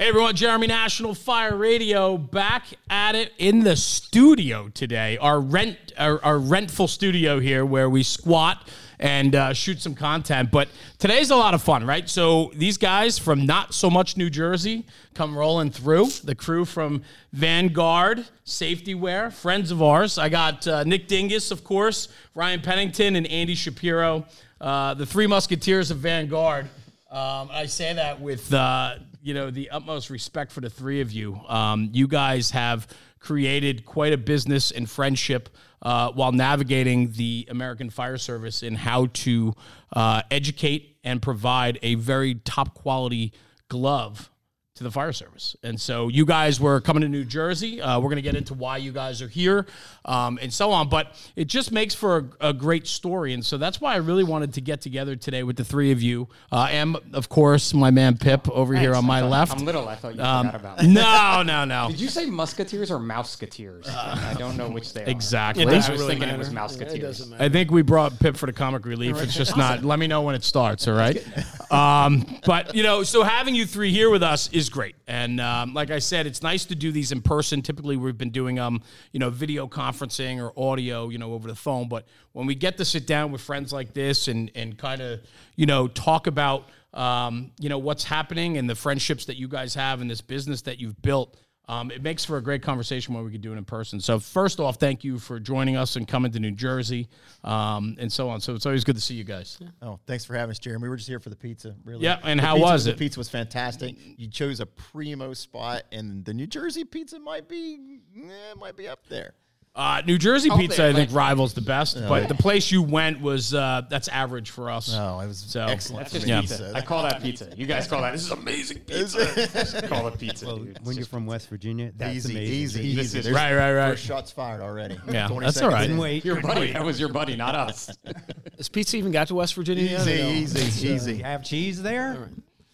Hey everyone, Jeremy National Fire Radio back at it in the studio today. Our rent, our, our rentful studio here where we squat and uh, shoot some content. But today's a lot of fun, right? So these guys from not so much New Jersey come rolling through. The crew from Vanguard Safety Wear, friends of ours. I got uh, Nick Dinges, of course, Ryan Pennington, and Andy Shapiro, uh, the three musketeers of Vanguard. Um, I say that with uh, you know the utmost respect for the three of you. Um, you guys have created quite a business and friendship uh, while navigating the American Fire Service in how to uh, educate and provide a very top quality glove to the fire service. And so you guys were coming to New Jersey. Uh, we're going to get into why you guys are here um, and so on. But it just makes for a, a, great story. And so that's why I really wanted to get together today with the three of you. Uh, and of course, my man Pip over Thanks. here on my left. I'm little. I thought you um, forgot about. No, no, no. Did you say musketeers or mouseketeers? Uh, I don't know which they are. Exactly. I was really thinking matter. it was mouseketeers. Yeah, I think we brought Pip for the comic relief. Right. It's just not. Let me know when it starts. All right. Um, but you know, so having you three here with us is great. And um, like I said, it's nice to do these in person. Typically, we've been doing um, you know, video conferencing or audio, you know, over the phone. But when we get to sit down with friends like this and and kind of, you know, talk about um, you know, what's happening and the friendships that you guys have in this business that you've built um, it makes for a great conversation when we can do it in person. So first off, thank you for joining us and coming to New Jersey, um, and so on. So it's always good to see you guys. Yeah. Oh, thanks for having us, Jeremy. We were just here for the pizza, really. Yeah, and the how was it? The pizza was fantastic. You chose a primo spot, and the New Jersey pizza might be, eh, might be up there. Uh, New Jersey pizza, I think, rivals the best, but the place you went was uh, that's average for us. No, it was so, excellent. That's yeah. pizza. I call that pizza. You guys call that this is amazing pizza. call it pizza. Well, when you're from West Virginia, that's easy, amazing. easy, easy. easy. Right, right, right. First shots fired already. Yeah, that's all right. Wait, your buddy. That was your buddy, not us. Has pizza even got to West Virginia? Easy, easy, easy. You have cheese there.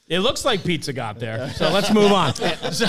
It looks like pizza got there. So let's move on. So,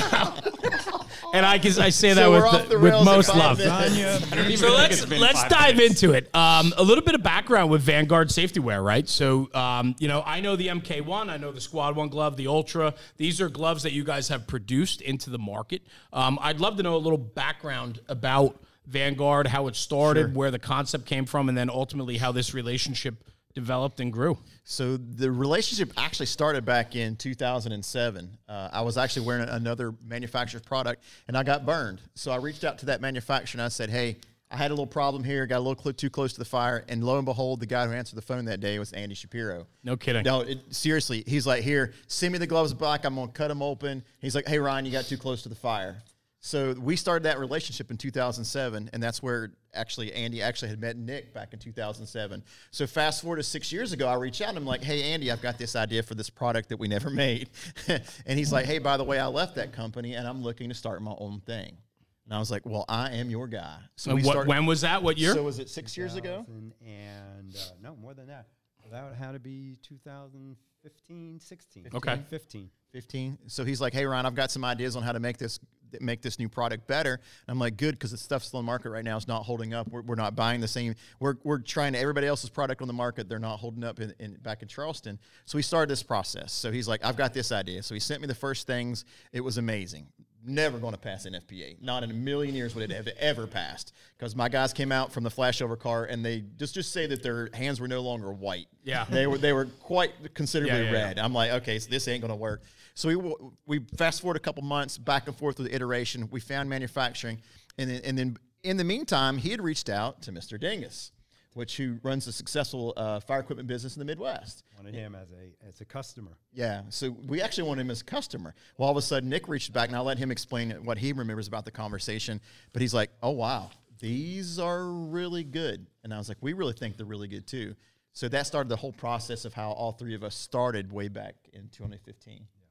and I can I say that with the, with most love. so let's let's dive minutes. into it. Um, a little bit of background with Vanguard safety wear, right? So um, you know, I know the MK1, I know the Squad One glove, the Ultra. These are gloves that you guys have produced into the market. Um, I'd love to know a little background about Vanguard, how it started, sure. where the concept came from, and then ultimately how this relationship developed and grew? So the relationship actually started back in 2007. Uh, I was actually wearing another manufacturer's product and I got burned. So I reached out to that manufacturer and I said, "Hey, I had a little problem here, got a little cl- too close to the fire, and lo and behold, the guy who answered the phone that day was Andy Shapiro. No kidding. No, it, seriously, he's like, "Here, send me the gloves back. I'm gonna cut them open." He's like, "Hey, Ryan, you got too close to the fire." So we started that relationship in 2007, and that's where actually Andy actually had met Nick back in 2007. So fast forward to six years ago, I reach out and I'm like, "Hey Andy, I've got this idea for this product that we never made," and he's like, "Hey, by the way, I left that company and I'm looking to start my own thing." And I was like, "Well, I am your guy." So we what, started, when was that? What year? So was it six years ago? And uh, no, more than that. That had to be 2015, 16. Okay, 15. 15. So he's like, "Hey Ryan, I've got some ideas on how to make this make this new product better." And I'm like, "Good, because the stuff still in the market right now is not holding up. We're, we're not buying the same. We're, we're trying to everybody else's product on the market. They're not holding up in, in back in Charleston. So we started this process. So he's like, "I've got this idea." So he sent me the first things. It was amazing never going to pass NFPA. Not in a million years would it have ever passed. Because my guys came out from the flashover car and they just just say that their hands were no longer white. Yeah, they were they were quite considerably yeah, yeah, red. Yeah. I'm like, okay, so this ain't going to work. So we we fast forward a couple months back and forth with the iteration. We found manufacturing, and then, and then in the meantime, he had reached out to Mr. Dinges which who runs a successful uh, fire equipment business in the Midwest. Wanted him as a as a customer. Yeah, so we actually wanted him as a customer. Well, all of a sudden, Nick reached back, and I'll let him explain what he remembers about the conversation. But he's like, "Oh wow, these are really good," and I was like, "We really think they're really good too." So that started the whole process of how all three of us started way back in 2015. Yeah.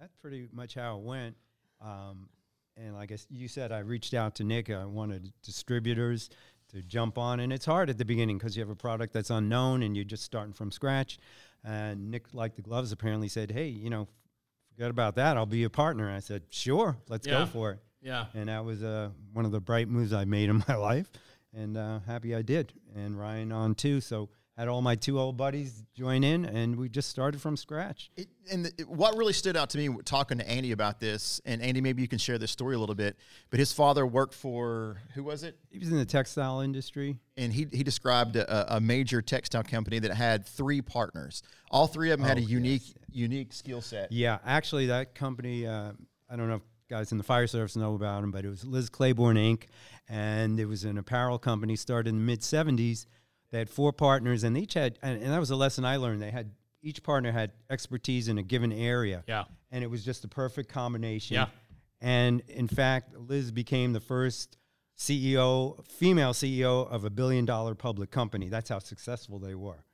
That's pretty much how it went. Um, and like I, guess you said, I reached out to Nick. I wanted distributors to jump on. And it's hard at the beginning because you have a product that's unknown and you're just starting from scratch. And Nick, like the gloves, apparently said, "Hey, you know, forget about that. I'll be a partner." And I said, "Sure, let's yeah. go for it." Yeah. And that was uh, one of the bright moves I made in my life, and uh, happy I did. And Ryan on too. So had all my two old buddies join in, and we just started from scratch. It, and the, it- what really stood out to me talking to Andy about this, and Andy, maybe you can share this story a little bit. But his father worked for who was it? He was in the textile industry. And he he described a, a major textile company that had three partners. All three of them had a unique unique skill set. Yeah, actually, that company, uh, I don't know if guys in the fire service know about them, but it was Liz Claiborne Inc., and it was an apparel company started in the mid 70s. They had four partners, and each had, and, and that was a lesson I learned. They had each partner had expertise in a given area. Yeah. And it was just the perfect combination. Yeah. And in fact, Liz became the first CEO, female CEO of a billion dollar public company. That's how successful they were.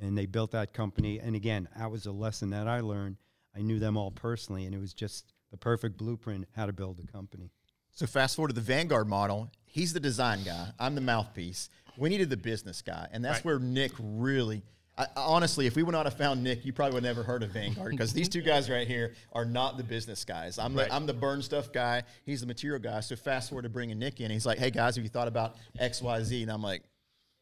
And they built that company. And again, that was a lesson that I learned. I knew them all personally, and it was just the perfect blueprint how to build a company. So fast forward to the Vanguard model. He's the design guy. I'm the mouthpiece. We needed the business guy, and that's Right. where Nick really. I, honestly, if we would not have found Nick, you probably would have never heard of Vanguard because these two guys right here are not the business guys. I'm Right. the I'm the burn stuff guy. He's the material guy. So fast forward to bringing Nick in. He's like, "Hey guys, have you thought about X, Y, Z?" And I'm like,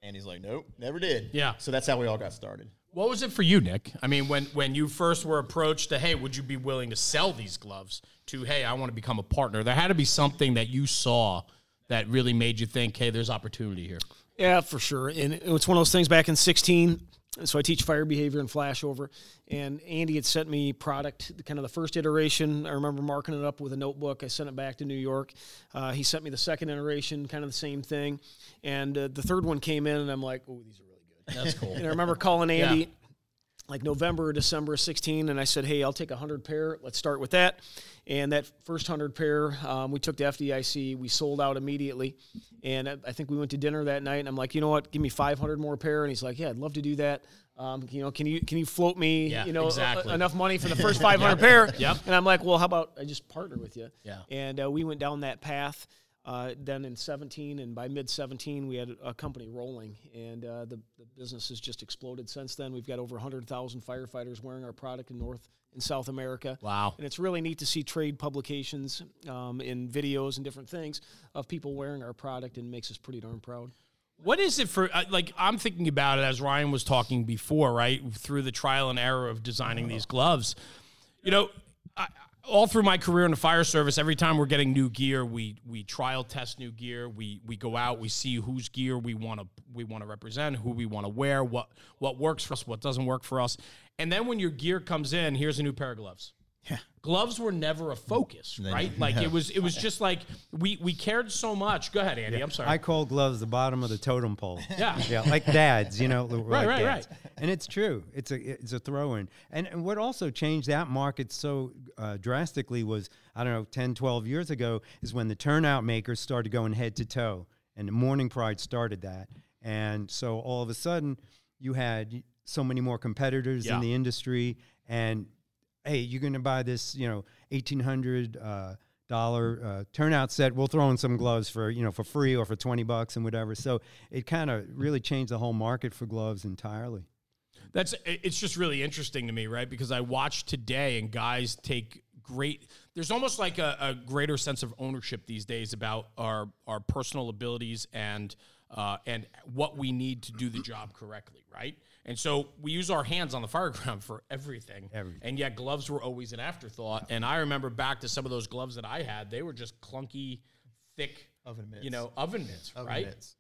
and he's like, "Nope, never did." Yeah. So that's how we all got started. What was it for you, Nick? I mean, when when you first were approached to, hey, would you be willing to sell these gloves? To, hey, I want to become a partner. There had to be something that you saw that really made you think, hey, there's opportunity here. Yeah, for sure. And it's one of those things back in 16. So I teach fire behavior and flashover. And Andy had sent me product, kind of the first iteration. I remember marking it up with a notebook. I sent it back to New York. Uh, he sent me the second iteration, kind of the same thing. And uh, the third one came in, and I'm like, oh, these are really good. That's cool. And I remember calling Andy Yeah. Like November or December of 16, and I said, hey, I'll take 100 pair. Let's start with that. And that first 100 pair, um, we took to FDIC. We sold out immediately. And I, I think we went to dinner that night, and I'm like, you know what? Give me 500 more pair. And he's like, yeah, I'd love to do that. Um, you know, can you can you float me, Yeah, you know, a- exactly. enough money for the first 500 pair? Yep. And I'm like, well, how about I just partner with you? Yeah. And uh, we went down that path. Uh, then in 17, and by mid 17, we had a company rolling, and uh, the, the business has just exploded since then. We've got over 100,000 firefighters wearing our product in North and South America. Wow. And it's really neat to see trade publications um, in videos and different things of people wearing our product, and makes us pretty darn proud. What is it for? uh, Like, I'm thinking about it as Ryan was talking before, right? Through the trial and error of designing these gloves. You know, I, all through my career in the fire service, every time we're getting new gear, we we trial test new gear. We we go out, we see whose gear we want to we want to represent, who we want to wear, what what works for us, what doesn't work for us. And then when your gear comes in, here's a new pair of gloves. Gloves were never a focus, right? Like it was it was just like we we cared so much. Go ahead, Andy. I'm sorry. I call gloves the bottom of the totem pole. Yeah. yeah, like dads, you know. Right, like right, dads. And it's true. It's a it's a throw-in. And, and what also changed that market so uh, drastically was I don't know 10, 12 years ago is when the turnout makers started going head to toe, and the Morning Pride started that. And so all of a sudden, you had so many more competitors Yeah. in the industry, and hey, you're going to buy this, you know, eighteen hundred uh, dollar uh, turnout set. We'll throw in some gloves for you know for free or for twenty bucks and whatever. So it kind of really changed the whole market for gloves entirely. That's it's just really interesting to me, right? Because I watch today and guys take great there's almost like a, a greater sense of ownership these days about our our personal abilities and uh, and what we need to do the job correctly, right? And so we use our hands on the fire ground for everything. Everything. And yet gloves were always an afterthought. And I remember back to some of those gloves that I had, they were just clunky, thick Oven mitts. You know, oven mitts, Oven right? mitts.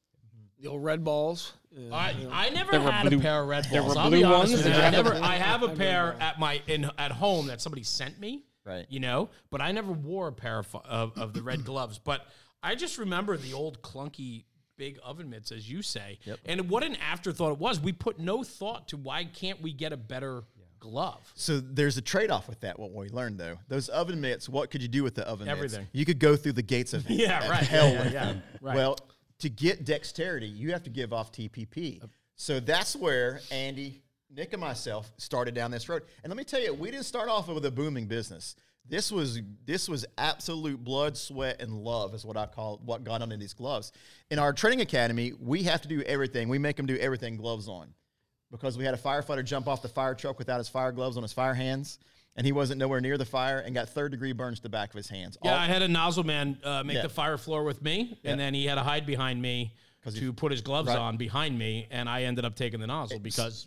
The old red balls. I, you know. I never There were had blue- a pair of red there balls. were I'll blue be honest ones? with you. you I have never. I have a I pair at my in at home that somebody sent me. Right. You know, but I never wore a pair of of, of the red gloves. But I just remember the old clunky big oven mitts, as you say. Yep. And what an afterthought it was. We put no thought to why can't we get a better glove. So there's a trade-off with that. What we learned though, those oven mitts. What could you do with the oven mitts? Everything. You could go through the gates of Yeah, right. hell Yeah, with yeah, them. right. Well, to get dexterity, you have to give off TPP. So that's where Andy, Nick, and myself started down this road. And let me tell you, we didn't start off with a booming business. This was this was absolute blood, sweat, and love is what I call what got under these gloves. In our training academy, we have to do everything. We make them do everything gloves on because we had a firefighter jump off the fire truck without his fire gloves on his fire hands, and he wasn't nowhere near the fire and got third degree burns to the back of his hands. Yeah, All- I had a nozzle man uh, make Yeah. the fire floor with me, and then he had to hide behind me to put his gloves on behind me, and I ended up taking the nozzle because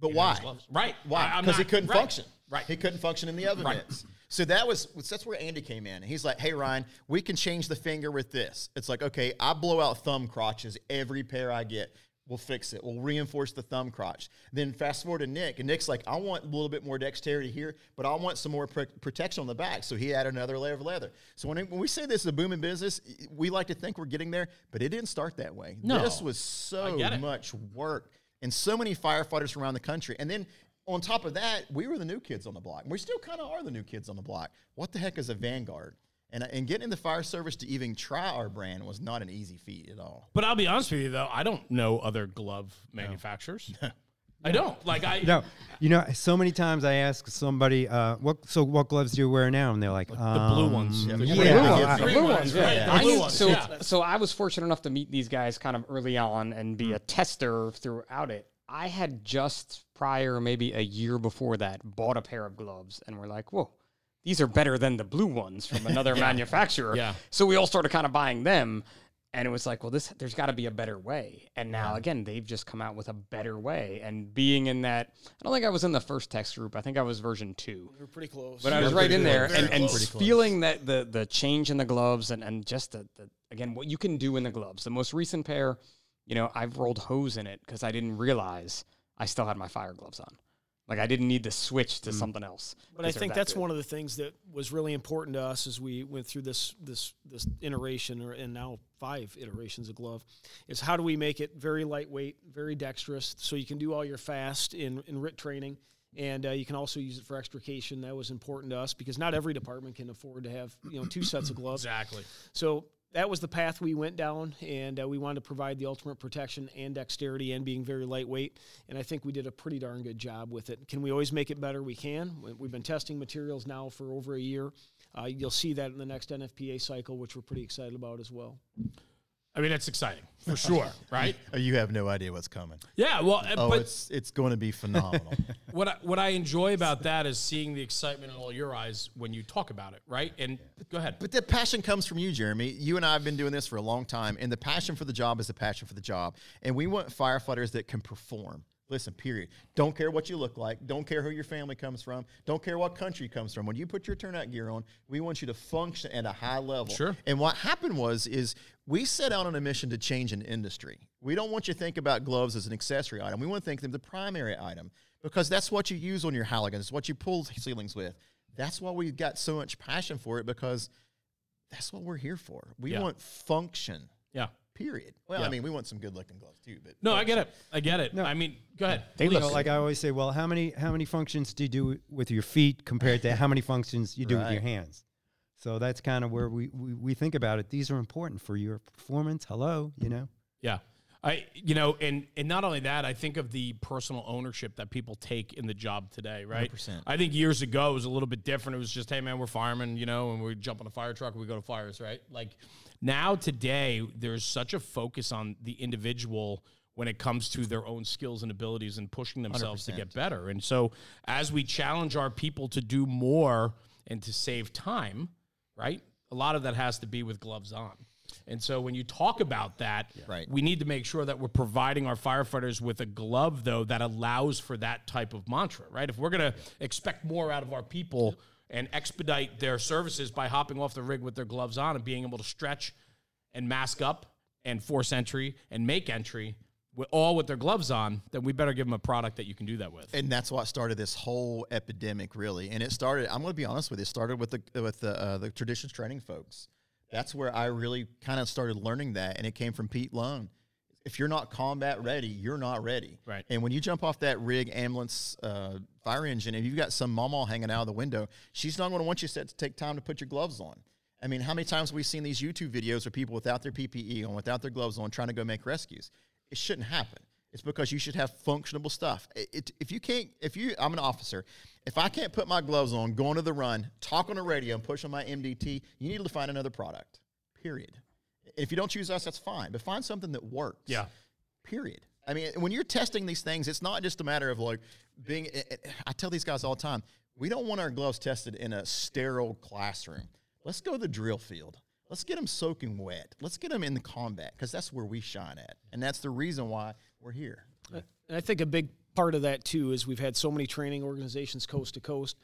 But why? Right. Why? Because he couldn't right. function. Right. He couldn't function in the oven Right. mitts. So that was that's where Andy came in. He's like, "Hey Ryan, we can change the finger with this." It's like, okay, I blow out thumb crotches every pair I get. We'll fix it. We'll reinforce the thumb crotch. Then fast forward to Nick, and Nick's like, "I want a little bit more dexterity here, but I want some more pr- protection on the back." So he added another layer of leather. So when, when we say this is a booming business, we like to think we're getting there, but it didn't start that way. No. This was so much work and so many firefighters from around the country. And then on top of that, we were the new kids on the block. And We still kind of are the new kids on the block. What the heck is a Vanguard? And, and getting in the fire service to even try our brand was not an easy feat at all. But I'll be honest with you though, I don't know other glove manufacturers. I don't. Like I No, you know, so many times I ask somebody, uh, "What? So what gloves do you wear now?" And they're like, the blue um, ones. Yeah, The yeah. Yeah. The The blue ones, ones, right. yeah. The blue knew- ones, so, yeah. so I was fortunate enough to meet these guys kind of early on and be a tester throughout it. I had just prior, maybe a year before that, bought a pair of gloves and we're like, whoa, these are better than the blue ones from another manufacturer. Yeah. So we all started kind of buying them. And it was like, well, this there's got to be a better way. And now again, they've just come out with a better way. And being in that, I don't think I was in the first text group. I think I was version two. We're pretty close. But I was right in close. there and, and close. Pretty close. feeling that the the change in the gloves and, and just the, the again what you can do in the gloves. The most recent pair, you know, I've rolled hose in it because I didn't realize I still had my fire gloves on. Like I didn't need to switch to something else. But I think that that's good. one of the things that was really important to us as we went through this this this iteration or and now five iterations of glove is how do we make it very lightweight, very dexterous, so you can do all your fast in in RIT training, and uh, you can also use it for extrication. That was important to us because not every department can afford to have you know two sets of gloves. Exactly. So that was the path we went down, and uh, we wanted to provide the ultimate protection and dexterity and being very lightweight. And I think we did a pretty darn good job with it. Can we always make it better? We can. We- We've been testing materials now for over a year. Uh, you'll see that in the next NFPA cycle, which we're pretty excited about as well. I mean, it's exciting for sure, right? You have no idea what's coming. Yeah. Well, uh, Oh, but it's it's going to be phenomenal. what I, what I enjoy about that is seeing the excitement in all your eyes when you talk about it, right? And go ahead. But the passion comes from you, Jeremy. You and I have been doing this for a long time, and the passion for the job is the passion for the job. And we want firefighters that can perform. Listen, period. Don't care what you look like. Don't care who your family comes from. Don't care what country you comes from. When you put your turnout gear on, we want you to function at a high level. Sure. And what happened was is we set out on a mission to change an industry. We don't want you to think about gloves as an accessory item. We want to think of them the primary item because that's what you use on your Halligans. It's what you pull ceilings with. That's why we've got so much passion for it because that's what we're here for. We Yeah. want function. Yeah. Period. Well, Yeah. I mean, we want some good looking gloves too, but No, I get it. I get it. No. I mean, go ahead. They You look know, like I always say, well, how many how many functions do you do with your feet compared to how many functions you do with your hands? So that's kind of where we, we, we think about it. These are important for your performance. Hello, you know. Yeah. I you know, and and not only that, I think of the personal ownership that people take in the job today, right? 100%. I think years ago it was a little bit different. It was just, hey man, we're firemen, you know, and we jump on a fire truck we go to fires, right? Like now today, there's such a focus on the individual when it comes to their own skills and abilities and pushing themselves to get better. And so as we challenge our people to do more and to save time, right? A lot of that has to be with gloves on. And so when you talk about that, Right. we need to make sure that we're providing our firefighters with a glove, though, that allows for that type of mantra, right? If we're going to expect more out of our people and expedite their services by hopping off the rig with their gloves on and being able to stretch and mask up and force entry and make entry, with, all with their gloves on, then we better give them a product that you can do that with. and that's what started this whole epidemic, really. And it started. I'm going to be honest with you. It started with the with the uh, the traditions training folks. That's where I really kind of started learning that, and it came from Pete Lung. If you're not combat ready, you're not ready. Right. And when you jump off that rig ambulance uh, fire engine, and you've got some mama hanging out of the window, she's not going to want you to take time to put your gloves on. I mean, how many times have we seen these YouTube videos of people without their PPE on, without their gloves on, trying to go make rescues? It shouldn't happen. It's because you should have functionable stuff. It, it- if you can't, if you, I'm an officer. If I can't put my gloves on, go to the run, talk on the radio, and push on my MDT, you need to find another product. Period. If you don't choose us, that's fine. But find something that works. Yeah. Period. I mean, when you're testing these things, it's not just a matter of like being. I- I I tell these guys all the time, we don't want our gloves tested in a sterile classroom. Let's go to the drill field. Let's get them soaking wet. Let's get them in the combat because that's where we shine at, and that's the reason why we're here. And I think a big part of that too is we've had so many training organizations coast to coast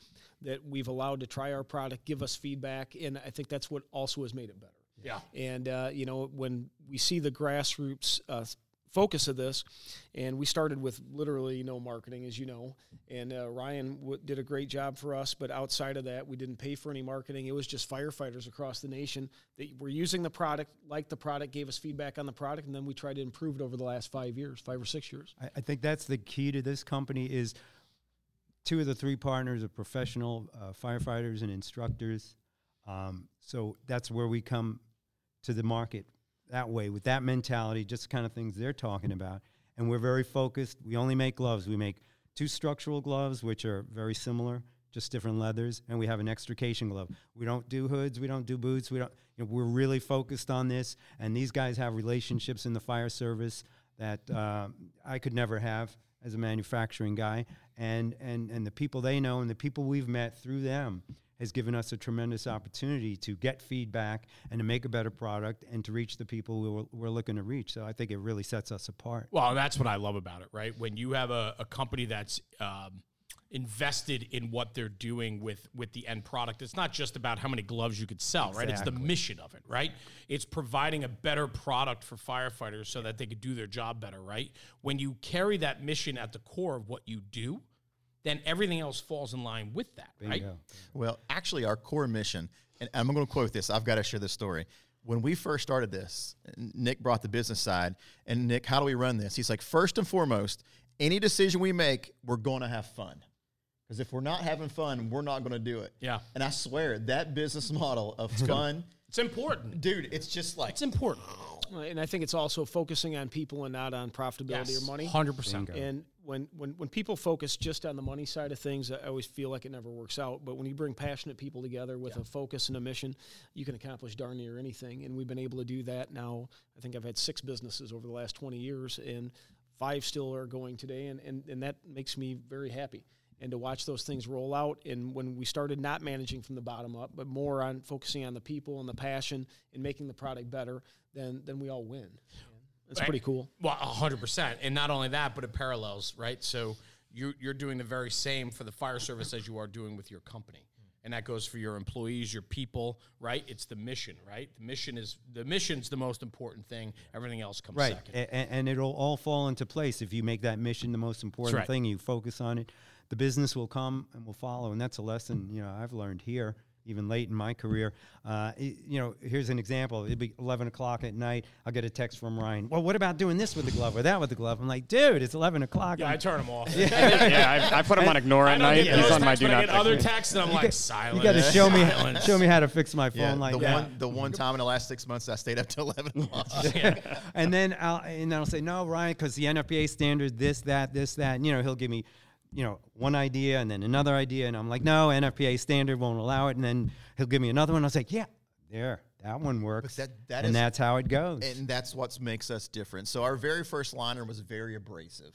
that we've allowed to try our product, give us feedback, and I think that's what also has made it better. Yeah. And uh, you know, when we see the grassroots uh, focus of this, and we started with literally no marketing, as you know, and uh, Ryan w- did a great job for us. But outside of that, we didn't pay for any marketing. It was just firefighters across the nation that were using the product, liked the product, gave us feedback on the product, and then we tried to improve it over the last five years, five or six years. I, I think that's the key to this company is two of the three partners are professional uh, firefighters and instructors. Um, so that's where we come to the market that way with that mentality, just the kind of things they're talking about. And we're very focused. We only make gloves. We make two structural gloves, which are very similar, just different leathers, and we have an extrication glove. We don't do hoods. We don't do boots. We don't. You know, we're really focused on this. And these guys have relationships in the fire service that uh, I could never have as a manufacturing guy. And and and the people they know and the people we've met through them has given us a tremendous opportunity to get feedback and to make a better product and to reach the people we we're, we're looking to reach. So I think it really sets us apart. Well, that's what I love about it, right? When you have a, a company that's um, invested in what they're doing with with the end product, it's not just about how many gloves you could sell, right? It's the mission of it, right? It's providing a better product for firefighters so that they could do their job better, right? When you carry that mission at the core of what you do, then everything else falls in line with that, right? Well, actually, our core mission, and I'm going to quote this. I've got to share this story. When we first started this, Nick brought the business side, and Nick, how do we run this? He's like, first and foremost, any decision we make, we're going to have fun. Because if we're not having fun, we're not going to do it. Yeah. And I swear that business model of fun, It's important. dude, it's just like It's important. And I think it's also focusing on people and not on profitability or money. Hundred percent. And when, when when people focus just on the money side of things, I always feel like it never works out. But when you bring passionate people together with a focus and a mission, you can accomplish darn near anything. And we've been able to do that now. I think I've had six businesses over the last 20 years, and five still are going today, and, and, and that makes me very happy. And to watch those things roll out, and when we started not managing from the bottom up, but more on focusing on the people and the passion and making the product better, then then we all win. That's Right. pretty cool. Well, hundred percent, and not only that, but it parallels, right? So you're you're doing the very same for the fire service as you are doing with your company, and that goes for your employees, your people, right? It's the mission, right? The mission is the mission's the most important thing. Everything else comes Right, second. a- a- and, it'll all fall into place if you make that mission the most important right. thing. You focus on it, the business will come and will follow, and that's a lesson you know I've learned here, even late in my career. Uh, you know, here's an example. It'd be 11 o'clock at night. I'll get a text from Ryan. Well, what about doing this with the glove or that with the glove? I'm like, dude, it's 11 o'clock. yeah, I'm- I turn them off. yeah, I, I put him on ignore at night. He's on my texts, do but I not get other texts, and I'm like silent. you got to show me Silence. show me how to fix my phone yeah, like the that. one the one time in the last six months I stayed up till eleven o'clock. and then I'll and then I'll say no, Ryan, because the NFPA standard, this, that, this, that. And, you know, he'll give me, you know, one idea and then another idea, and I'm like, no, NFPA standard won't allow it. And then he'll give me another one. I was like, yeah, there, that one works. that- that and is- that's how it goes. and that's what makes us different. So our very first liner was very abrasive.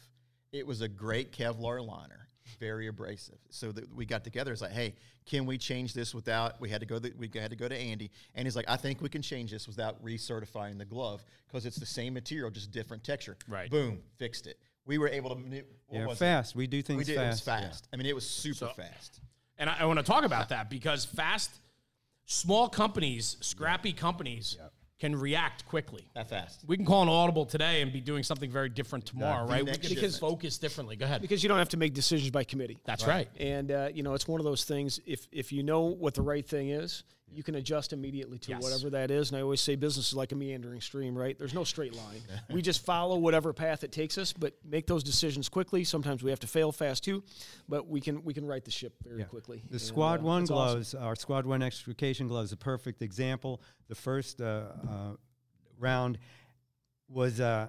It was a great Kevlar liner, very abrasive. So that we got together. It's like, hey, can we change this without? We had to go. The, we had to go to Andy, and he's like, I think we can change this without recertifying the glove because it's the same material, just different texture. Right. Boom, fixed it. We were able to. mani- what yeah, was it? fast. We do things We did. fast. It was fast. I mean, it was super fast. And I, I want to talk about that because fast, small companies, scrappy companies can react quickly. That fast. We can call an audible today and be doing something very different tomorrow, right? We can shipment. focus differently. Go ahead. because you don't have to make decisions by committee. That's right. And uh, you know, it's one of those things. If if you know what the right thing is, you can adjust immediately to Yes. whatever that is. And I always say, business is like a meandering stream, right? There's no straight line. we just follow whatever path it takes us, but make those decisions quickly. Sometimes we have to fail fast too, but we can we can right the ship very quickly. The And, Squad uh, One it's awesome. gloves, our Squad One extrication gloves, a perfect example. The first uh, uh, round was uh,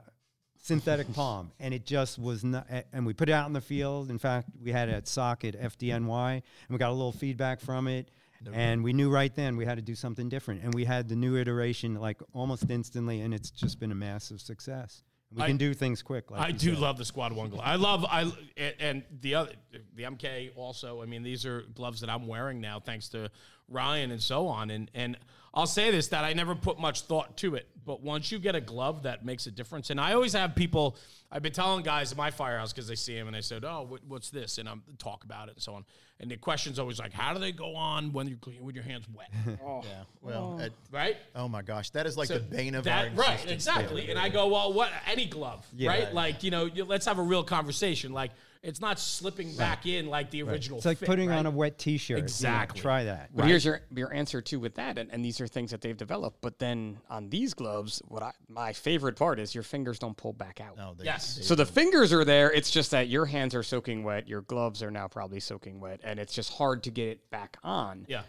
synthetic palm, and it just was not. And we put it out in the field. In fact, we had it at SOC at FDNY, and we got a little feedback from it. And we knew right then we had to do something different. And we had the new iteration like almost instantly, and it's just been a massive success. We I- can do things quick. Like I do said. love the Squad One glove. I love I and- and the other the MK also. I mean, these are gloves that I'm wearing now, thanks to Ryan and so on. And and I'll say this that I never put much thought to it, but once you get a glove that makes a difference, and I always have people. I've been telling guys at my firehouse because they see him and they said, "Oh, what, what's this?" And I'm talk about it and so on. And the question's always like, "How do they go on when you're clean with your hands wet?" Yeah. Well, uh, right? oh my gosh, that is like So the bane of that, our right, existence. exactly. And I go, well, what? Any glove, Yeah. right? Right. Like you know, you, let's have a real conversation. Like it's not slipping back in like the original. It's like fit, putting right? on a wet T-shirt. you know, Exactly. try that. But here's your your answer too with that, and, and these are things that they've developed. But then on these gloves, what I my favorite part is your fingers don't pull back out. No, they, Yes. they- So the fingers are there. It's just that your hands are soaking wet. Your gloves are now probably soaking wet, and it's just hard to get it back on. Yeah.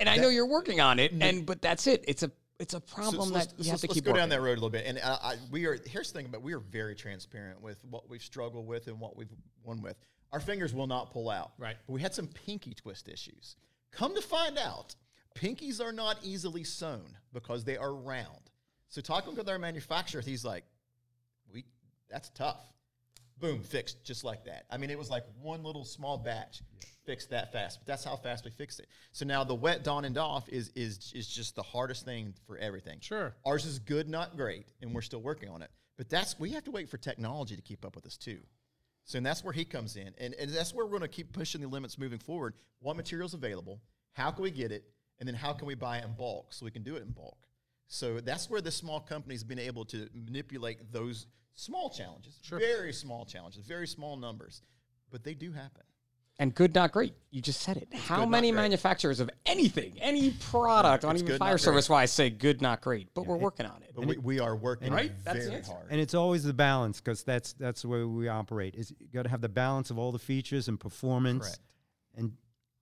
And I know you're working on it, and but that's it. It's a it's a problem let's, that let's- you have to let's keep go down that road a little bit. And uh, I, we are here's the thing about we are very transparent with what we've struggled with and what we've won with. Our fingers will not pull out. Right. But we had some pinky twist issues. Come to find out, pinkies are not easily sewn because they are round. So talking with our manufacturer, he's like, "We that's tough." Boom, fixed just like that. I mean, it was like one little small batch fixed that fast. But that's how fast we fixed it. So now the wet don and off is is is just the hardest thing for everything. Sure. Ours is good, not great, and we're still working on it. But that's we have to wait for technology to keep up with us too. So and that's where he comes in, and, and that's where we're going to keep pushing the limits moving forward. What material's available? How can we get it? And then how can we buy it in bulk so we can do it in bulk? So that's where the small companies been able to manipulate those small challenges, very small challenges, very small numbers, but they do happen. And good, not great. You just said it. How good, many manufacturers of anything, any product, on even good, fire service, wise, say good, not great, but we're working on it. But we, we are working Right? That's the very answer. hard. And it's always the balance because that's that's the way we operate. Is you got to have the balance of all the features and performance, Correct. and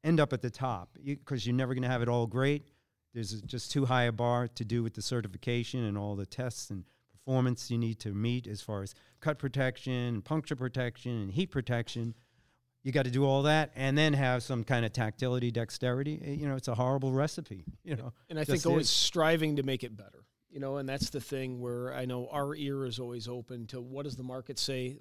end up at the top because you're never going to have it all great. There's just too high a bar to do with the certification and all the tests and performance you need to meet as far as cut protection, puncture protection, and heat protection. You got to do all that and then have some kind of tactility, dexterity. Eh, You know, it's a horrible recipe. You know, and I think always is. striving to make it better. You know, and that's the thing where I know our ear is always open to what does the market say?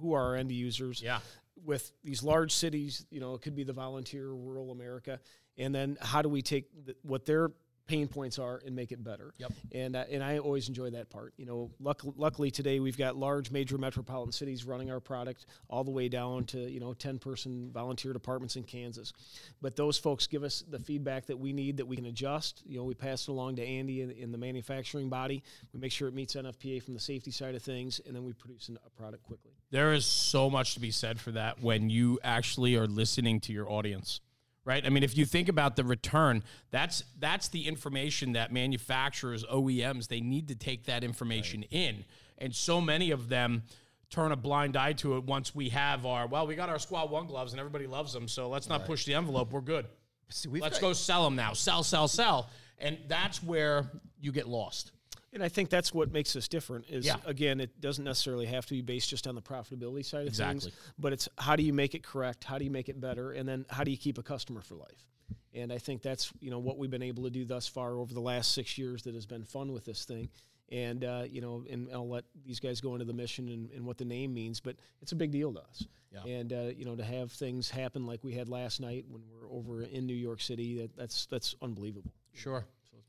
Who are our end users? Yeah. With these large cities, you know, it could be the volunteer, rural America, and then how do we take the, what their pain points are and make it better? Yep. And uh, and I always enjoy that part. You know, luck, luckily today we've got large major metropolitan cities running our product all the way down to you know ten person volunteer departments in Kansas. But those folks give us the feedback that we need that we can adjust. You know, we pass it along to Andy in, in the manufacturing body. We make sure it meets NFPA from the safety side of things, and then we produce an- a product quickly. There is so much to be said for that when you actually are listening to your audience. Right? I mean, if you think about the return, that's that's the information that manufacturers, OEMs, they need to take that information in. And so many of them turn a blind eye to it once we have our well, we got our squad one gloves and everybody loves them, so let's not push the envelope. We're good. See, Let's got- go sell them now. Sell, sell, sell. And that's where you get lost. And I think that's what makes us different. Is Yeah. again, it doesn't necessarily have to be based just on the profitability side of Exactly. things, but it's how do you make it correct, how do you make it better, and then how do you keep a customer for life. And I think that's you know what we've been able to do thus far over the last six years that has been fun with this thing. And uh, you know, and I'll let these guys go into the mission and, and what the name means, but it's a big deal to us. Yeah. And uh, you know, to have things happen like we had last night when we're over in New York City, that, that's that's unbelievable. Sure.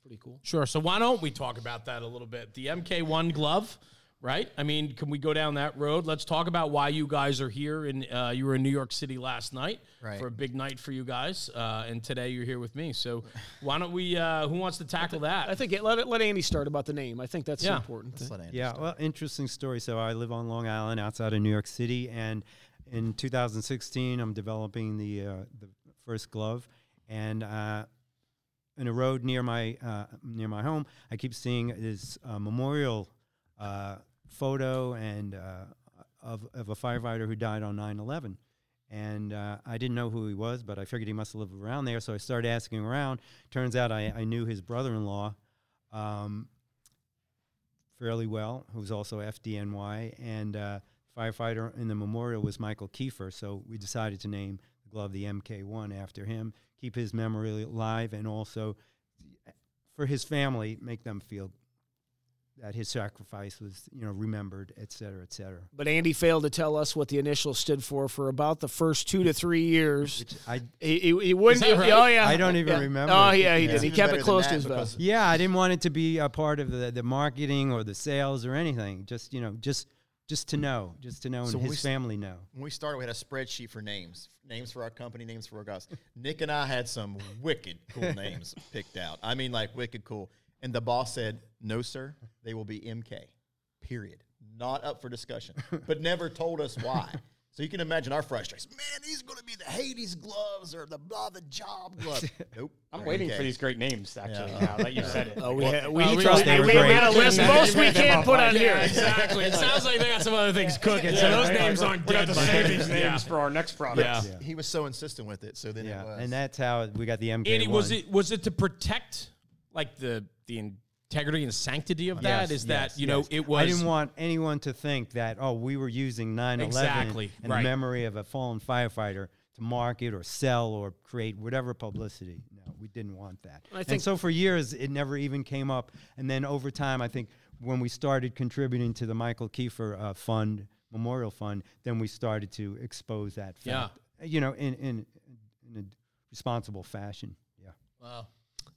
So it's pretty cool. Sure. So why don't we talk about that a little bit? The MK1 glove, right? I mean, can we go down that road? Let's talk about why you guys are here. And uh, you were in New York City last night Right. for a big night for you guys, uh, and today you're here with me. So why don't we? Uh, who wants to tackle that? I think it, let it, let Andy start about the name. I think that's Yeah. important. Let's let Andy Yeah, start. well, interesting story. So I live on Long Island, outside of New York City, and in 2016, I'm developing the uh, the first glove, and uh, in a road near my uh, near my home, I keep seeing this uh, memorial uh, photo and uh, of of a firefighter who died on 9/11. And uh, I didn't know who he was, but I figured he must lived around there. So I started asking around. Turns out I, I knew his brother-in-law, um, fairly well, who's also FDNY, and uh, firefighter in the memorial was Michael Kiefer. So we decided to name the glove the MK1 after him, keep his memory alive, and also for his family, make them feel that his sacrifice was you know remembered, et cetera, et cetera. But Andy failed to tell us what the initials stood for for about the first two to three years. Which I He, he, he wouldn't. right? Oh yeah. I don't even Yeah. remember. Oh yeah, he It's did. He even kept it close to his because vest. Yeah, I didn't want it to be a part of the, the marketing or the sales or anything. Just you know, just just to know, just to know, So and when we his family know. when we started, we had a spreadsheet for names, names for our company, names for our guys. Nick and I had some wicked cool names picked out. I mean, like wicked cool. And the boss said, "No, sir, they will be MK. Period. Not up for discussion." But never told us why. So you can imagine our frustration. Man, these are going to be the Hades gloves or the blah the job gloves. Nope. I'm waiting MK. for these great names, actually, Yeah. now that you said it. Oh, we had, we, Well, we- trust they we, were we great. had a list. Most we can't put on here. exactly. It sounds like they got some other things cooking. so those names aren't We dead. have to by save these means. names for our next product. Yeah. Yeah. He was so insistent with it. So then it Yeah, was. and that's how we got the MK. Andy, was it was it to protect like the the integrity and sanctity of that? Yes, Is that yes, you know yes. it was? I didn't want anyone to think that oh we were using 9/11 Exactly, in right. the memory of a fallen firefighter to market or sell or create whatever publicity. No, we didn't want that. I think- and so for years it never even came up. And then over time, I think when we started contributing to the Michael Kiefer uh, Fund Memorial Fund, then we started to expose that Yeah. You know, in in in a responsible fashion. Yeah. Wow.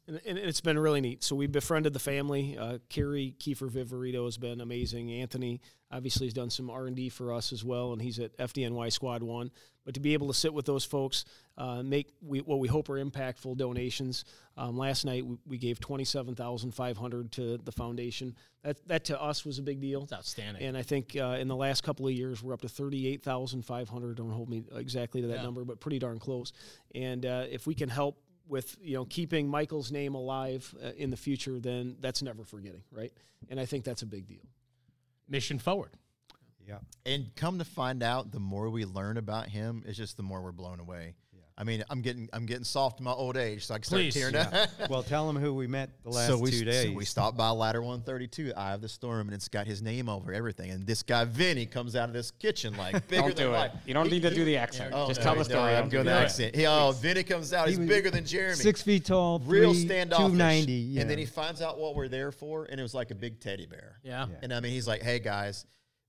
And, and it's been really neat. So we befriended the family. Uh, Carrie Kiefer Viverito has been amazing. Anthony obviously has done some R and D for us as well, and he's at FDNY Squad One. But to be able to sit with those folks, uh, make we, what we hope are impactful donations. Um, last night we, we gave twenty seven thousand five hundred to the foundation. That that to us was a big deal. It's outstanding. And I think uh, in the last couple of years, we're up to 38,500. Don't hold me exactly to that Yeah. number, but pretty darn close. And uh, if we can help with you know keeping Michael's name alive uh, in the future, then that's never forgetting, right? And I think that's a big deal. Mission forward. Yeah. And come to find out, the more we learn about him, it's just the more we're blown away. I mean, I'm getting I'm getting soft in my old age, so I can start Please. tearing Yeah. up. well, tell them who we met the last so we, two so days. we stopped by Ladder 132, Eye of the Storm, and it's got his name over everything. And this guy Vinny comes out of this kitchen like bigger Don't than do life. it. You don't He- need to he- do the accent. Oh, Just no, tell the no, story. I'm Don't do the it. accent. He, oh, Vinny comes out. He He's was bigger than Jeremy. Six feet tall, real three- standoffish. 290. Yeah. And then he finds out what we're there for, and it was like a big teddy bear. Yeah. Yeah. And I mean, he's like, hey, guys,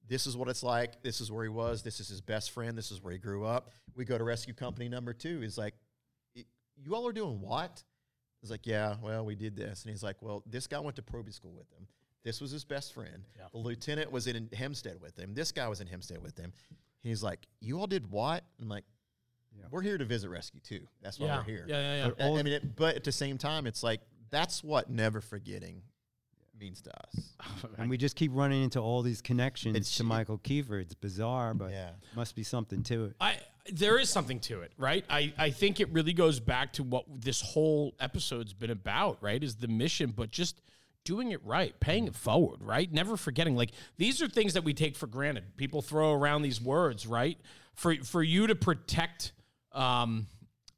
this is what it's like. This is where he was. This is his best friend. This is where he grew up. We go to rescue company number two. He's like, you all are doing what? He's like, yeah, well, we did this. And he's like, well, this guy went to probie school with him. This was his best friend. Yeah. The lieutenant was in Hempstead with him. This guy was in Hempstead with him. He's like, you all did what? I'm like, Yeah. we're here to visit rescue too. That's why Yeah. we're here. Yeah. Yeah. Yeah. I- I mean, it, but at the same time, it's like that's what never forgetting means to us. and we just keep running into all these connections It's- to Michael Kiefer. It's bizarre, but Yeah. must be something to it. I there is something to it, right? I, I think it really goes back to what this whole episode's been about, right? Is the mission, but just doing it right, paying it forward, right? Never forgetting. Like these are things that we take for granted. People throw around these words, right? For for you to protect um,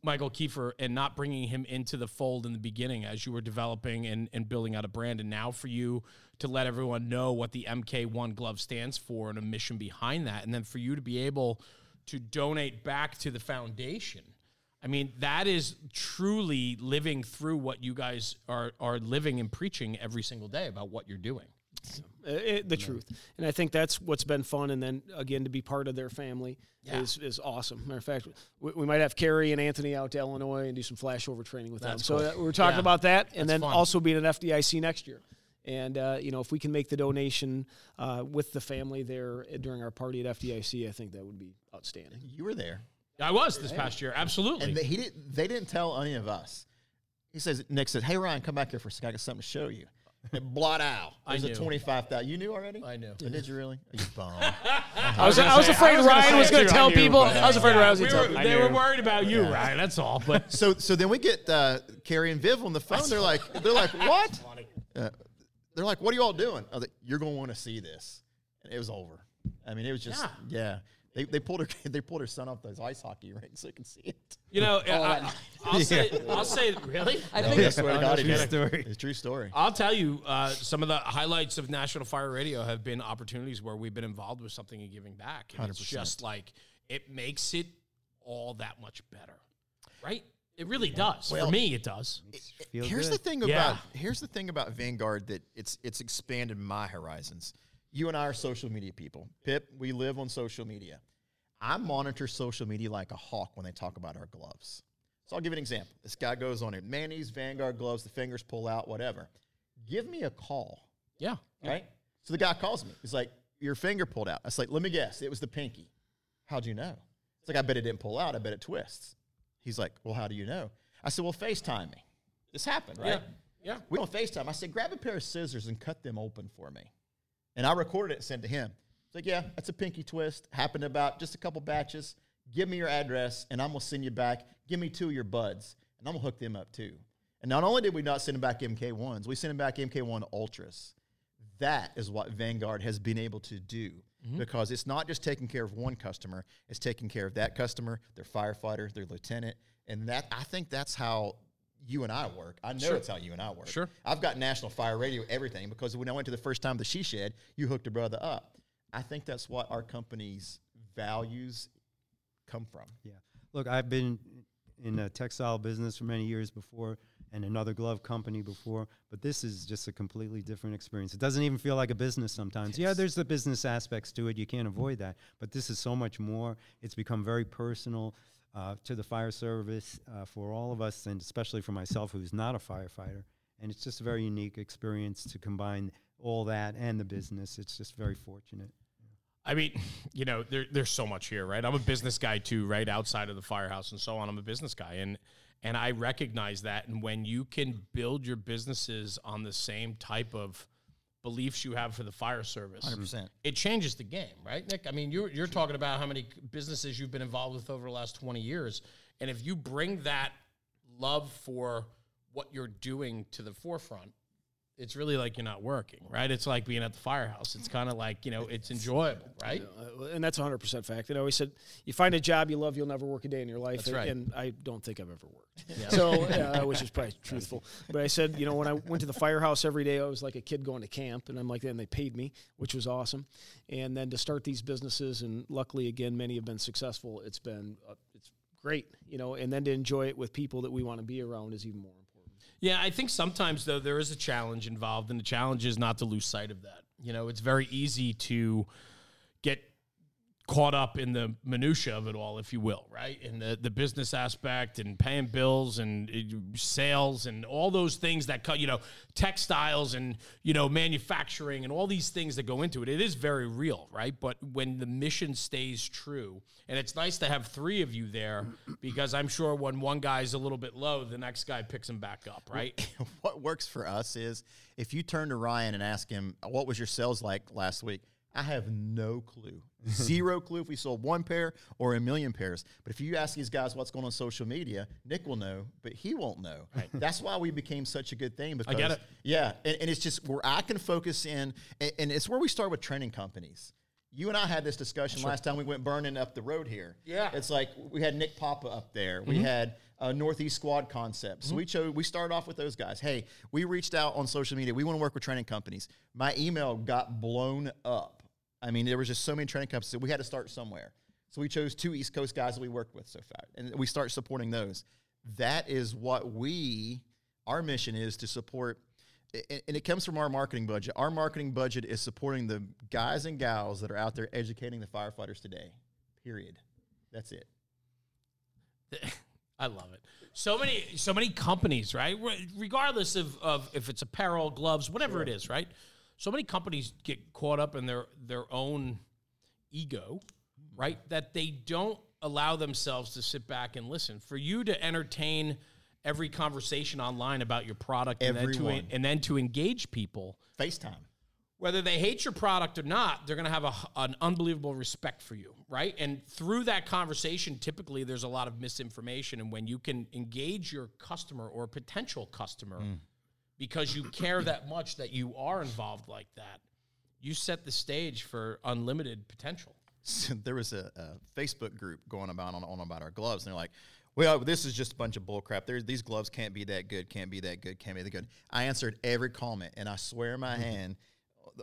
Michael Kiefer and not bringing him into the fold in the beginning as you were developing and, and building out a brand, and now for you to let everyone know what the MK1 glove stands for and a mission behind that, and then for you to be able to donate back to the foundation. I mean, that is truly living through what you guys are are living and preaching every single day about what you're doing. Uh, it, the truth. And I think that's what's been fun. And then again, to be part of their family is, is awesome. Matter of fact, we, we might have Carrie and Anthony out to Illinois and do some flashover training with That's them. cool. So uh, we're talking Yeah. about that. And That's then fun. also being at FDIC next year. And, uh, you know, if we can make the donation uh, with the family there during our party at FDIC, I think that would be outstanding. You were there, I was this past year, absolutely. and they, he didn't. They didn't tell any of us. He says, Nick said, "Hey Ryan, come back here for a second. I got something to show you." And blot out. I There's a twenty-five thousand. You knew already? I knew. Did you really? You bum. I was, I was say- afraid I was Ryan was going to tell knew, people. I was afraid Ryan was going to were, tell I they were worried about you, Ryan. That's all. But so so then we get uh, Carrie and Viv on the phone. They're like they're like what? Uh, they're like, what are you all doing? I was like, you're going to want to see this. And it was over. I mean, it was just yeah. They, they pulled her they pulled her son off those ice hockey rinks so they can see it. you know, I, will say, I'll say, really. I think that's swear to God, True it is. story. It's a true story. I'll tell you, uh, some of the highlights of National Fire Radio have been opportunities where we've been involved with something and giving back. And it's 100%. just like it makes it all that much better, right? It really does. Well- For me, it does. Feel here's good. the thing Yeah. about here's the thing about Vanguard that it's it's expanded my horizons. You and I are social media people. Pip, we live on social media. I monitor social media like a hawk when they talk about our gloves. So I'll give you an example. This guy goes on it, Manny's Vanguard gloves, the fingers pull out, whatever. Give me a call, Yeah. right? So the guy calls me. He's like, "Your finger pulled out." I was like, "Let me guess, it was the pinky." How'd you know? It's like, "I bet it didn't pull out. I bet it twists." He's like, "Well, how do you know?" I said, "Well, FaceTime me." This happened, right? Yeah. yeah. We on FaceTime. I said, grab a pair of scissors and cut them open for me. And I recorded it and sent it to him. It's like, yeah, that's a pinky twist. Happened about just a couple batches. Give me your address and I'm gonna send you back. Give me two of your buds and I'm gonna hook them up too. And not only did we not send them back MK1s, we sent them back MK1 Ultras. That is what Vanguard has been able to do mm-hmm. because it's not just taking care of one customer, it's taking care of that customer, their firefighter, their lieutenant. And that I think that's how you and I work. I know it's how you and I work. Sure. I've got national fire radio, everything, because when I went to the first time the she shed, you hooked a brother up. I think that's what our company's values come from. Yeah. Look, I've been in a textile business for many years before and another glove company before, but this is just a completely different experience. It doesn't even feel like a business sometimes. Yeah, there's the business aspects to it. You can't avoid that. But this is so much more. It's become very personal uh, to the fire service uh, for all of us, and especially for myself, who's not a firefighter. And it's just a very unique experience to combine all that and the business. It's just very fortunate. I mean, you know, there, there's so much here, right? I'm a business guy too, right? Outside of the firehouse and so on, I'm a business guy, and and I recognize that. And when you can build your businesses on the same type of beliefs you have for the fire service, 100%. it changes the game, right, Nick? I mean, you're you're talking about how many businesses you've been involved with over the last 20 years, and if you bring that love for what you're doing to the forefront, it's really like you're not working, right? It's like being at the firehouse. It's kind of like you know, it's enjoyable, right? Uh, and that's 100% fact. And I always said, you find a job you love, you'll never work a day in your life. Right. and I don't think I've ever worked. So, uh, which is probably truthful. But I said, you know, when I went to the firehouse every day, I was like a kid going to camp. And I'm like, and they paid me, which was awesome. And then to start these businesses, and luckily, again, many have been successful. It's been, uh, it's great, you know, and then to enjoy it with people that we want to be around is even more. Yeah, I think sometimes though there is a challenge involved, and the challenge is not to lose sight of that. You know, it's very easy to get caught up in the minutia of it all, if you will, right? In the the business aspect and paying bills and uh, sales and all those things that cut, you know, textiles and you know manufacturing and all these things that go into it. It is very real, right? But when the mission stays true, and it's nice to have three of you there because I'm sure when one guy's a little bit low, the next guy picks him back up, right? what works for us is if you turn to Ryan and ask him, what was your sales like last week? I have no clue. Zero clue if we sold one pair or a million pairs. But if you ask these guys what's going on social media, Nick will know, but he won't know. That's why we became such a good thing. Because, get it. Yeah. And, and it's just where I can focus in, and, and it's where we start with training companies. You and I had this discussion last time we went burning up the road here. Yeah. It's like we had Nick Papa up there. We had uh, Northeast Squad Concepts. So we chose. We started off with those guys. Hey, we reached out on social media. We want to work with training companies. My email got blown up. I mean, there was just so many training companies. that we had to start somewhere. So we chose two East Coast guys that we worked with so far, and we start supporting those. That is what we. Our mission is to support and it comes from our marketing budget. Our marketing budget is supporting the guys and gals that are out there educating the firefighters today. Period. That's it. I love it. So many, so many companies, right? Regardless of, of if it's apparel, gloves, whatever it is, right? So many companies get caught up in their their own ego, right? That they don't allow themselves to sit back and listen. For you to entertain every conversation online about your product, and then, to, Everyone. and then to engage people, FaceTime. whether they hate your product or not, they're going to have a, an unbelievable respect for you, right? And through that conversation, typically there's a lot of misinformation. And when you can engage your customer or potential customer mm. Because you care that much that you are involved like that, you set the stage for unlimited potential. So there was a, a Facebook group going about on, on about our gloves, and they're like, "Well, this is just a bunch of bullcrap. There's these gloves can't be that good, can't be that good, can't be that good." I answered every comment, and I swear my mm-hmm. hand,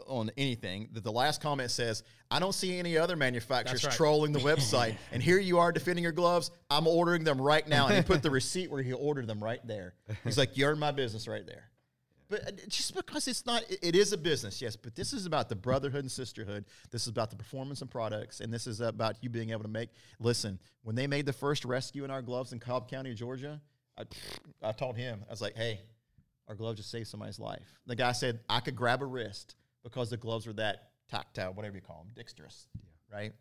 on anything that the last comment says, "I don't see any other manufacturers right. trolling the website." and here you are defending your gloves. I'm ordering them right now, and he put the receipt where he ordered them right there. He's like, "You earned my business right there." But uh, just because it's not, it- is a business, yes. But this is about the brotherhood and sisterhood. This is about the performance and products, and this is about you being able to make. Listen, when they made the first rescue in our gloves in Cobb County, Georgia, I, I told him, I was like, "Hey, our glove just saved somebody's life." The guy said I could grab a wrist because the gloves were that tactile, whatever you call them, dexterous, right?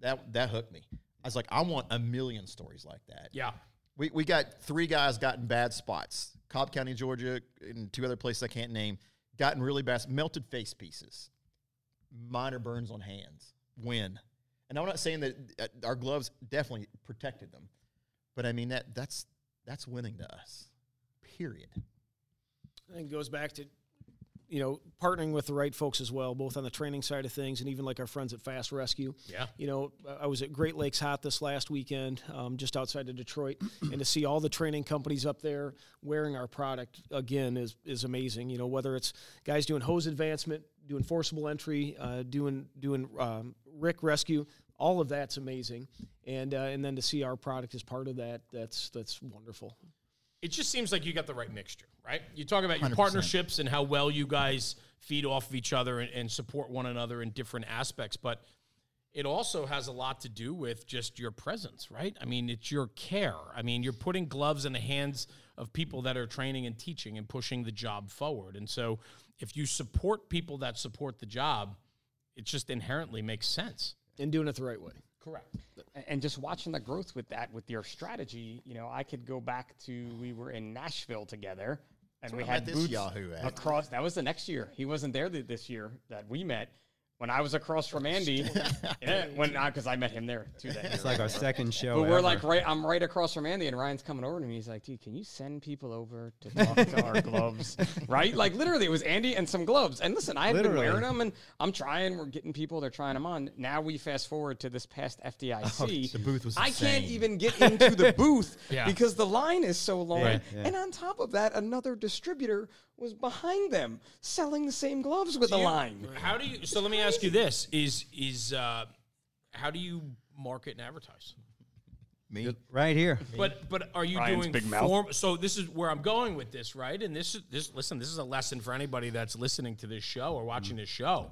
That that hooked me. I was like, I want a million stories like that. Yeah. We, we got three guys got in bad spots. Cobb County, Georgia, and two other places I can't name, gotten really bad, melted face pieces, minor burns on hands, win. And I'm not saying that uh, our gloves definitely protected them, but I mean that that's that's winning to us. Period. I think it goes back to, you know, partnering with the right folks as well, both on the training side of things and even like our friends at Fast Rescue. Yeah. You know, I was at Great Lakes Hot this last weekend, um, just outside of Detroit, and to see all the training companies up there wearing our product again is is amazing. You know, whether it's guys doing hose advancement, doing forcible entry, uh, doing doing um, RIC rescue, all of that's amazing, and uh, and then to see our product as part of that, that's that's wonderful. It just seems like you got the right mixture, right? You talk about your 100%. partnerships and how well you guys feed off of each other and, and support one another in different aspects, but it also has a lot to do with just your presence, right? I mean, it's your care. I mean, you're putting gloves in the hands of people that are training and teaching and pushing the job forward. And so if you support people that support the job, it just inherently makes sense. And doing it the right way. Correct. And just watching the growth with that with your strategy you know i could go back to we were in nashville together and we I had this Yahoo at. across that was the next year he wasn't there th- this year that we met when i was across from andy yeah, when because i met him there too that It's like our second show. but we're ever. like right i'm right across from andy and ryan's coming over to me. He's like dude can you send people over to talk to our gloves? Right? Like literally it was andy and some gloves. And listen i had been wearing them and i'm trying we're getting people they're trying them on. Now we fast forward to this past fdic oh, the booth was i can't even get into the booth Yeah. because the line is so long. Right. and on top of that another distributor was behind them selling the same gloves with a line How do you? So let me ask you this: Is is uh, how do you market and advertise? Me, right here. But but are you Ryan's doing big mouth. form? So this is where I'm going with this, right? And this is this. Listen, this is a lesson for anybody that's listening to this show or watching this show.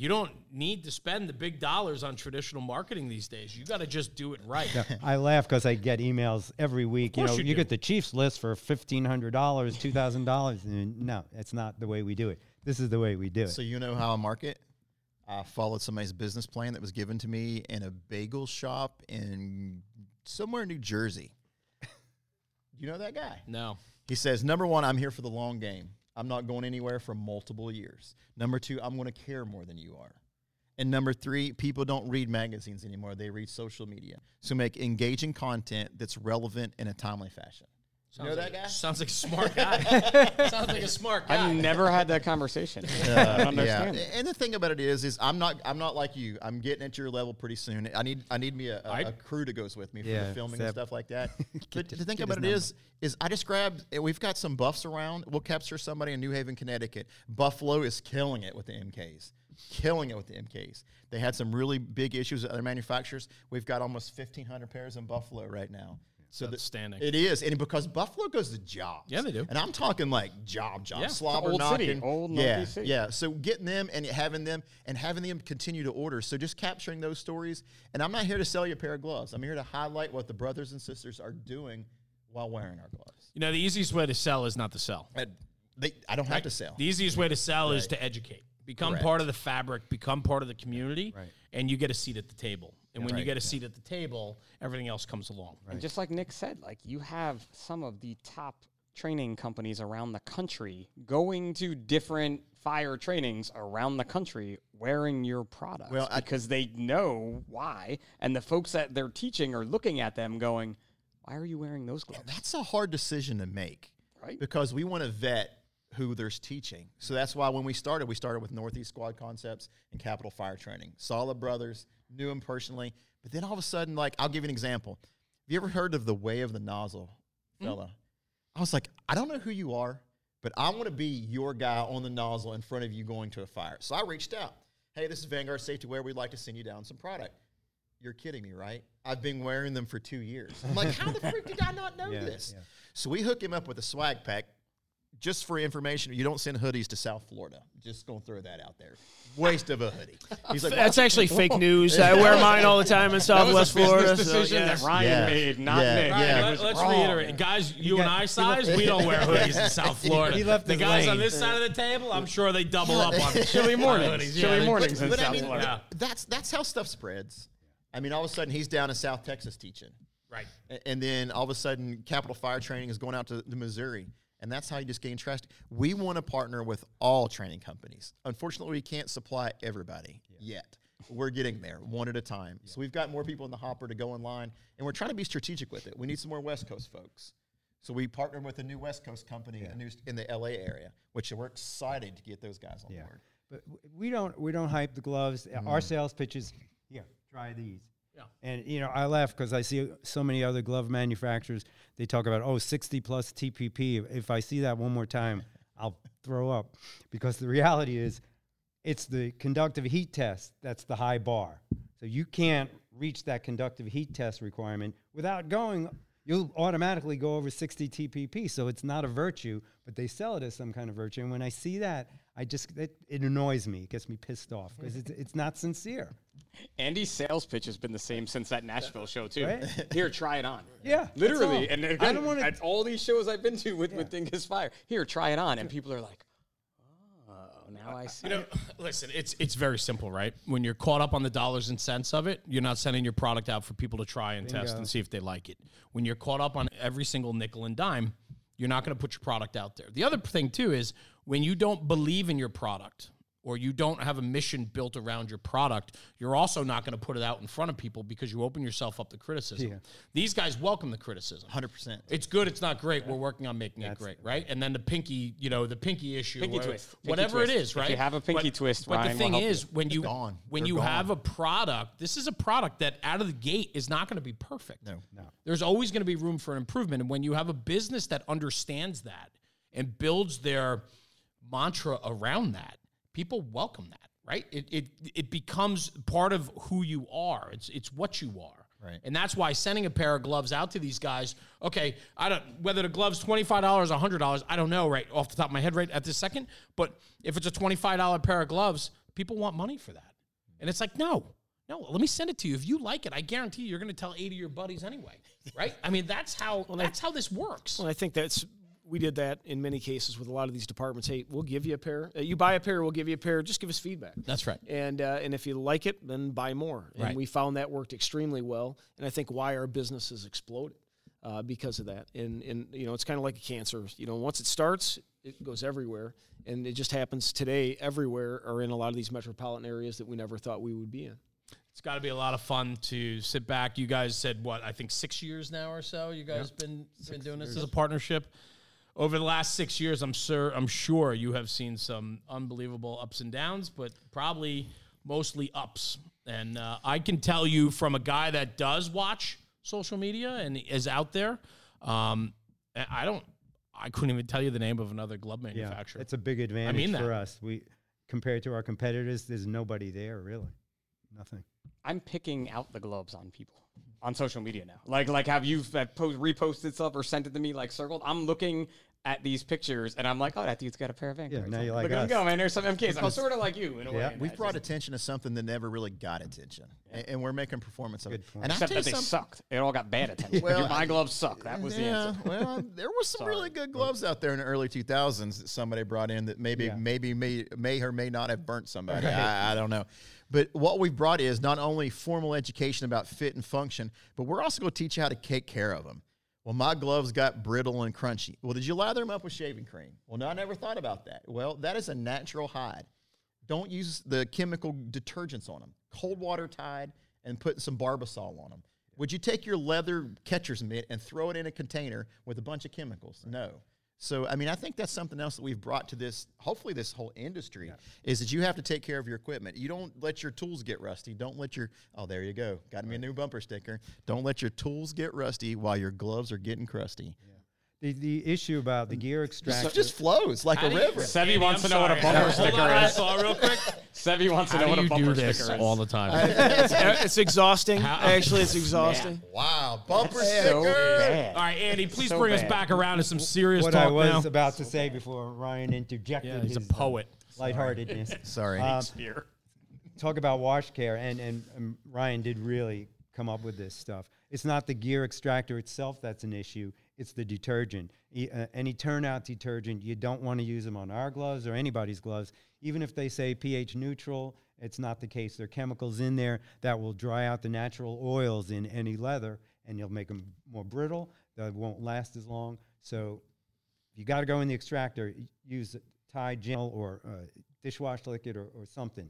You don't need to spend the big dollars on traditional marketing these days. You got to just do it right. I laugh because I get emails every week. You know, you you, get the Chiefs list for fifteen hundred dollars, two thousand dollars. No, that's not the way we do it. This is the way we do it. So you know how I market? I followed somebody's business plan that was given to me in a bagel shop in somewhere in New Jersey. you know that guy? No. He says, number one, I'm here for the long game. I'm not going anywhere for multiple years. Number two, I'm going to care more than you are. And number three, people don't read magazines anymore. They read social media. So make engaging content that's relevant in a timely fashion. You know that guy? Sounds like a smart guy. sounds like a smart guy. i've never had that conversation I understand Yeah, and the thing about it is, is I'm not, I'm not like you. I'm getting at your level pretty soon. I need, I need me a, a, a crew that goes with me for Yeah, the filming and stuff like that. but the thing get about it his is, is I just grabbed. eh, We've got some buffs around. We'll capture somebody in New Haven, Connecticut. Buffalo is killing it with the MKs. Killing it with the MKs. They had some really big issues with other manufacturers. We've got almost 1,500 pairs in Buffalo right now. So the- outstanding. It is, and because Buffalo goes to jobs. Yeah, they do. And I'm talking like job, job, Yeah. slobber Old city, old yeah, Northeast city. yeah. So getting them and having them and having them continue to order. So just capturing those stories. And I'm not here to sell you a pair of gloves. I'm here to highlight what the brothers and sisters are doing while wearing our gloves. you know, the easiest way to sell is not to sell. I, they, I don't have to sell. The easiest way to sell is to educate. Become Correct. part of the fabric, become part of the community, Right. and you get a seat at the table. And when you get a seat at the table, everything else comes along. And just like Nick said, like you have some of the top training companies around the country going to different fire trainings around the country wearing your products Well, I- because they know why. And the folks that they're teaching are looking at them going, why are you wearing those gloves? That's a hard decision to make. Right. Because we want to vet who there's teaching. So that's why when we started, we started with Northeast Squad Concepts and Capital Fire Training. Solid brothers, knew them personally. But then all of a sudden, like, I'll give you an example. Have you ever heard of the Way of the Nozzle, mm-hmm. fella? I was like, I don't know who you are, but I want to be your guy on the nozzle in front of you going to a fire. So I reached out. Hey, this is Vanguard Safety Wear. We'd like to send you down some product. You're kidding me, right? I've been wearing them for two years. I'm like, how the freak did I not know Yeah, this? yeah. So we hook him up with a swag pack. Just for information, you don't send hoodies to South Florida. Just gonna throw that out there. Waste of a hoodie. He's like, That's "Well, actually fake news. I wear mine all the time in Southwest that was a Florida. business so, decision yes. that Ryan Yeah. made, not Yeah. me. All right, Yeah. let, It was us wrong. reiterate, guys. You and I size, we don't wear hoodies in South Florida. he left the his guys on this side of the table. I'm sure they double up on Chilly on mornings. hoodies. Yeah, Chilly they- mornings in but I South mean, Florida. that's that's how stuff spreads. I mean, all of a sudden he's down in South Texas teaching. Right. And then all of a sudden, Capital Fire Training is going out to, to Missouri. And that's how you just gain trust. We want to partner with all training companies. Unfortunately, we can't supply everybody yet. We're getting there one at a time. So we've got more people in the hopper to go in line, and we're trying to be strategic with it. We need some more West Coast folks. So we partnered with a new West Coast company in the- in the LA area, which we're excited to get those guys on Yeah. board. But we don't we don't hype the gloves. Uh, Our sales pitches here. Try these. Yeah. And you know I laugh because I see so many other glove manufacturers. They talk about oh 60 plus TPP. If I see that one more time, I'll throw up because the reality is, it's the conductive heat test that's the high bar. So you can't reach that conductive heat test requirement without going. You'll automatically go over 60 TPP. So it's not a virtue, but they sell it as some kind of virtue. And when I see that, I just it, it annoys me. It gets me pissed off because it's it's not sincere. Andy's sales pitch has been the same since that Nashville show too. Right? Here, try it on. Yeah, literally. all. And I again, don't wanna- at all these shows I've been to with with Dinges Fire. Here, try it on, and people are like, "Oh, now I see." You know, listen, it's it's very simple, right? When you're caught up on the dollars and cents of it, you're not sending your product out for people to try and test and see if they like it. When you're caught up on every single nickel and dime, you're not going to put your product out there. The other thing too is when you don't believe in your product or you don't have a mission built around your product, you're also not going to put it out in front of people because you open yourself up to criticism. These guys welcome the criticism. 100%. It's good. It's not great. We're working on making it great, right? And then the pinky, you know, the pinky issue, Pinky or twist. Pinky whatever twist. it is, If right? you have a pinky But- twist, but Ryan the will thing help is, you. when you gone. when They're you gone. have a product, this is a product that out of the gate is not going to be perfect. No. No. There's always going to be room for improvement, and when you have a business that understands that and builds their mantra around that, people welcome that, right? It it it becomes part of who you are. It's it's what you are. Right. And that's why sending a pair of gloves out to these guys, okay, I don't whether the gloves $25 or $100, I don't know right off the top of my head right at this second, but if it's a $25 pair of gloves, people want money for that. And it's like, no. No, let me send it to you. If you like it, I guarantee you, you're going to tell 80 of your buddies anyway. Right? I mean, that's how that's how this works. Well, I think that's we did that in many cases with a lot of these departments. Hey, we'll give you a pair. Uh, you buy a pair, we'll give you a pair. Just give us feedback. That's right. And uh, and if you like it, then buy more. And Right. we found that worked extremely well. And I think why our business has exploded uh, because of that. And and you know, it's kind of like a cancer. You know, once it starts, it goes everywhere. And it just happens today everywhere or in a lot of these metropolitan areas that we never thought we would be in. It's got to be a lot of fun to sit back. You guys said what? I think six years now or so. You guys been been doing this as a partnership. Over the last six years, I'm sure I'm sure you have seen some unbelievable ups and downs, but probably mostly ups. And uh, I can tell you from a guy that does watch social media and is out there. Um, I I don't. I couldn't even tell you the name of another glove manufacturer. Yeah, manufacturer. it's a big advantage mean for us. We compared to our competitors, there's nobody there really. Nothing. I'm picking out the gloves on people on social media now. Like like have you have post, reposted stuff or sent it to me like circled? I'm looking at these pictures and I'm like, oh, that dude's got a pair of Vanguards. now on. you like Look at him us. go, man. There's some MKs. I'm sort of like you in a way. Yeah. in We've brought Just- attention to something that never really got attention, A- and, we're making performance of Good it. point. And Except tell that they something- sucked. It all got bad attention. Well, Your- my gloves suck. That was the yeah, answer. well, there were some really good gloves out there in the early 2000s that somebody brought in that maybe Yeah. maybe may, may or may not have burnt somebody. I, I don't know. But what we've brought is not only formal education about fit and function, but we're also going to teach you how to take care of them. Well, my gloves got brittle and crunchy. Well, did you lather them up with shaving cream? Well, no, I never thought about that. Well, that is a natural hide. Don't use the chemical detergents on them. Cold water Tide and put some Barbasol on them. Would you take your leather catcher's mitt and throw it in a container with a bunch of chemicals? No. So, I mean, I think that's something else that we've brought to this, hopefully, this whole industry is that you have to take care of your equipment. You don't let your tools get rusty. Don't let your, oh, there you go. Got me a new bumper sticker. Don't let your tools get rusty while your gloves are getting crusty. The, the issue about the gear extractor. It just flows like a river. Sevi Andy, wants I'm to know what a sorry. bumper Hold sticker on, is. Saw real quick. Sevi wants to How know what do a you bumper do this sticker is. all the time? it's exhausting. Actually, it's exhausting. Wow, bumper so sticker. bad. All right, Andy, please So bring us bad. back around to some serious what talk I was now. about to say before Ryan interjected. Yeah, he's a his, uh, poet. lightheartedness. Sorry. Um, talk about wash care, and, and um, Ryan did really come up with this stuff. It's not the gear extractor itself that's an issue, it's the detergent. Uh, any turnout detergent, you don't want to use them on our gloves or anybody's gloves. Even if they say pH neutral, it's not the case. There are chemicals in there that will dry out the natural oils in any leather, and you'll make them more brittle. They won't last as long. So if you got to go in the extractor, use Tide gel or uh, dishwash liquid or, or something,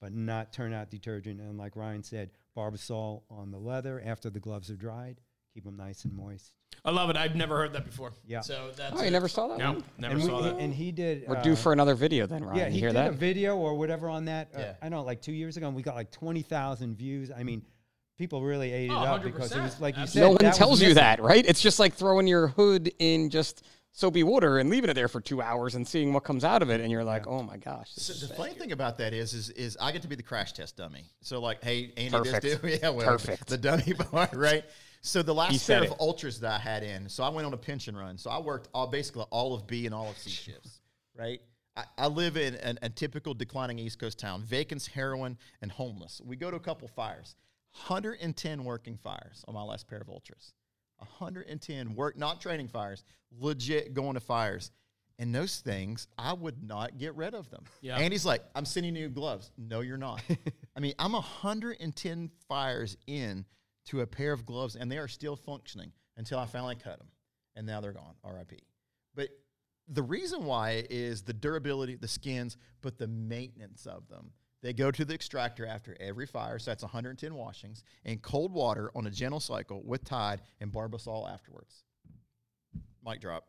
but not turnout detergent. And like Ryan said, Barbasol on the leather after the gloves are dried. Keep them nice and moist. I love it. I've never heard that before. Yeah. So that's Oh, you it. never saw that No, one? never and, saw we, that. and he did. We're uh, due for another video then, Ryan. Yeah, you he hear did that? a video or whatever on that. Uh, Yeah. I don't know, like two years ago, and we got like twenty thousand views. I mean, people really ate it Oh, up because it was like you Absolutely. said. no one tells you that, right? It's just like throwing your hood in just soapy water and leaving it there for two hours and seeing what comes out of it, and you're like, oh my gosh. So the funny thing about that is, is, is I get to be the crash test dummy. So like, hey, Andy, Perfect. this dude, yeah, well, Perfect. the dummy part, right? So the last pair of ultras that I had in, so I went on a pension run. So I worked all basically all of B and all of C shifts, right? I, I live in an, a typical declining East Coast town, vacants, heroin, and homeless. We go to a couple fires, 110 working fires on my last pair of ultras. 110 work, not training fires, legit going to fires. And those things, I would not get rid of them. Yeah. Andy's like, I'm sending you gloves. No, you're not. I mean, I'm 110 fires in to a pair of gloves, and they are still functioning until I finally cut them. And now they're gone. RIP. But the reason why is the durability, of the skins, but the maintenance of them. They go to the extractor after every fire, so that's 110 washings, and cold water on a gentle cycle with Tide and Barbasol afterwards. Mic drop.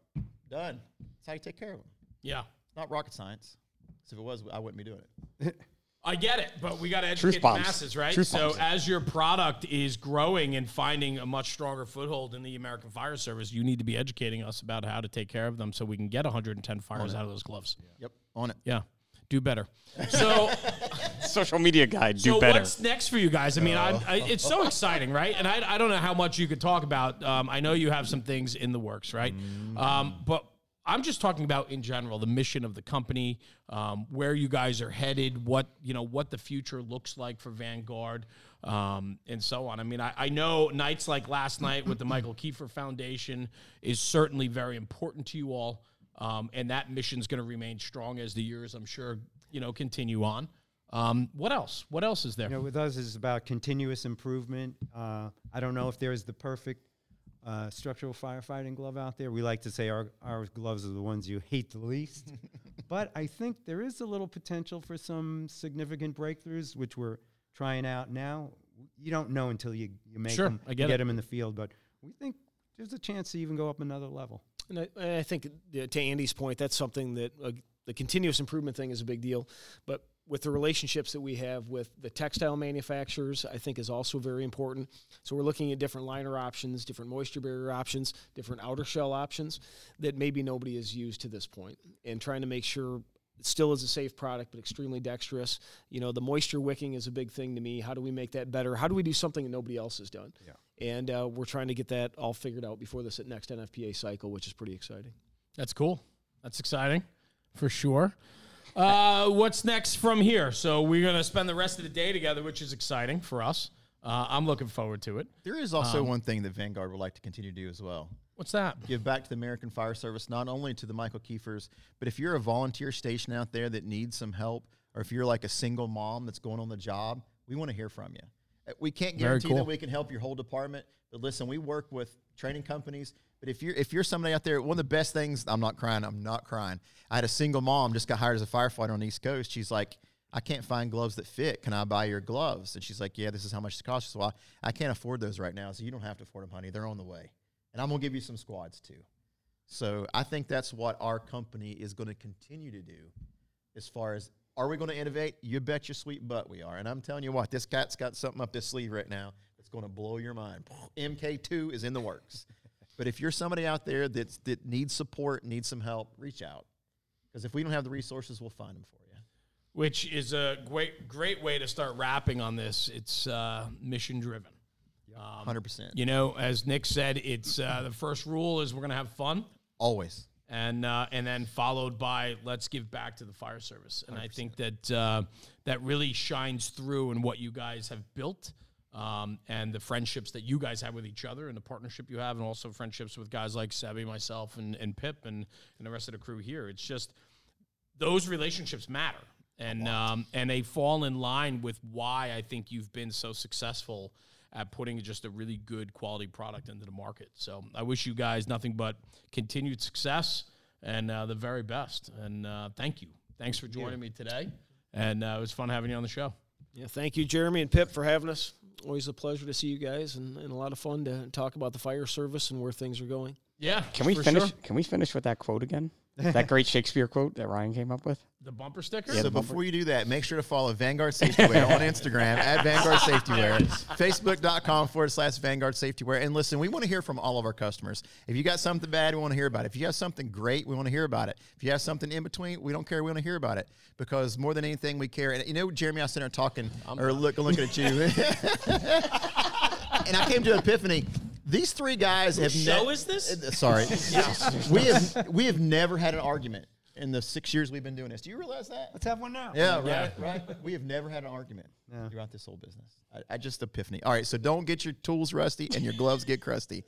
Done. That's how you take care of them. yeah. Not rocket science. 'Cause if it was, I wouldn't be doing it. I get it, but we got to educate the masses, right? Truth so bombs. as your product is growing and finding a much stronger foothold in the American Fire Service, you need to be educating us about how to take care of them so we can get 110 fires out of those gloves. Yep. On it. Yeah. Do better. So, social media guide. Do so better. what's next for you guys? I mean, I, I, it's so exciting, right? And I, I don't know how much you could talk about. Um, I know you have some things in the works, right? Um, but I'm just talking about in general the mission of the company, um, where you guys are headed, what you know, what the future looks like for Vanguard, um, and so on. I mean, I, I know nights like last night with the Michael Kiefer Foundation is certainly very important to you all, um, and that mission is going to remain strong as the years, I'm sure, you know, continue on. Um, what else? What else is there? You know, with us, is about continuous improvement. Uh, I don't know if there's the perfect uh, structural firefighting glove out there. We like to say our, our gloves are the ones you hate the least. but I think there is a little potential for some significant breakthroughs, which we're trying out now. You don't know until you, you make Sure, them, I get get them in the field, but we think there's a chance to even go up another level. And I, I think uh, to Andy's point, that's something that uh, the continuous improvement thing is a big deal. But with the relationships that we have with the textile manufacturers, I think is also very important. So we're looking at different liner options, different moisture barrier options, different outer shell options that maybe nobody has used to this point, and trying to make sure it still is a safe product, but extremely dexterous. You know, the moisture wicking is a big thing to me. How do we make that better? How do we do something that nobody else has done? Yeah. And uh, we're trying to get that all figured out before this next NFPA cycle, which is pretty exciting. That's cool. That's exciting, for sure. Uh, what's next from here? So we're gonna spend the rest of the day together, which is exciting for us. Uh, I'm looking forward to it. There is also one thing that Vanguard would like to continue to do as well. What's that? Give back to the American Fire Service, not only to the Michael Kiefers, but if you're a volunteer station out there that needs some help, or if you're like a single mom that's going on the job, we want to hear from you. Uh, We can't guarantee cool. that we can help your whole department, but listen, we work with training companies. But if you're if you're somebody out there, one of the best things, I'm not crying, I'm not crying. I had a single mom just got hired as a firefighter on the East Coast. She's like, I can't find gloves that fit. Can I buy your gloves? And she's like, Yeah, this is how much it costs. So I, I can't afford those right now. So you don't have to afford them, honey. They're on the way. And I'm gonna give you some squads too. So I think that's what our company is going to continue to do. As far as are we going to innovate? You bet your sweet butt we are. And I'm telling you what, this cat's got something up his sleeve right now that's going to blow your mind. MK2 is in the works. But if you're somebody out there that's that needs support, needs some help, reach out. Because if we don't have the resources, we'll find them for you. which is a great great way to start wrapping on this. It's uh, mission driven. Hundred percent. You know, as Nick said, it's uh, the first rule is we're gonna have fun, Always. and uh, and then followed by let's give back to the fire service. And I think that uh, that really shines through in what you guys have built. Um, and the friendships that you guys have with each other and the partnership you have and also friendships with guys like Sebi, myself and, and Pip and, and the rest of the crew here. It's just those relationships matter and um, and they fall in line with why I think you've been so successful at putting just a really good quality product into the market. So I wish you guys nothing but continued success and uh, the very best. And uh, thank you. Thanks for joining me today. And uh, it was fun having you on the show. Yeah, thank you, Jeremy and Pip, for having us. Always a pleasure to see you guys, and, and a lot of fun to talk about the fire service and where things are going. Yeah. Can we finish? sure. Can we finish with that quote again? That great Shakespeare quote that Ryan came up with. The bumper sticker? so before you do that, make sure to follow Vanguard Safety Wear on Instagram at Vanguard Safety Wear, Facebook.com forward slash Vanguard Safety Wear. And listen, we want to hear from all of our customers. If you got something bad, we want to hear about it. If you have something great, we want to hear about it. If you have something in between, we don't care. We want to hear about it because more than anything, we care. And you know, Jeremy, I was sitting there talking or look, looking at you, and I came to an epiphany. These three guys have show ne- is this? Uh, Sorry, we have we have never had an argument in the six years we've been doing this. Do you realize that? Let's have one now. Yeah, right, right. We have never had an argument throughout this whole business. I, I just epiphany. All right, so don't get your tools rusty and your gloves get crusty.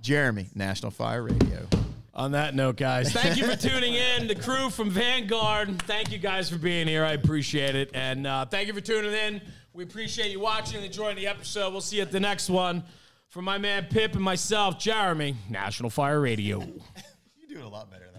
Jeremy, National Fire Radio. On that note, guys, thank you for tuning in. The crew from Vanguard, thank you guys for being here. I appreciate it. And uh, thank you for tuning in. We appreciate you watching and enjoying the episode. We'll see you at the next one. For my man Pip and myself, Jeremy, National Fire Radio. You're doing a lot better than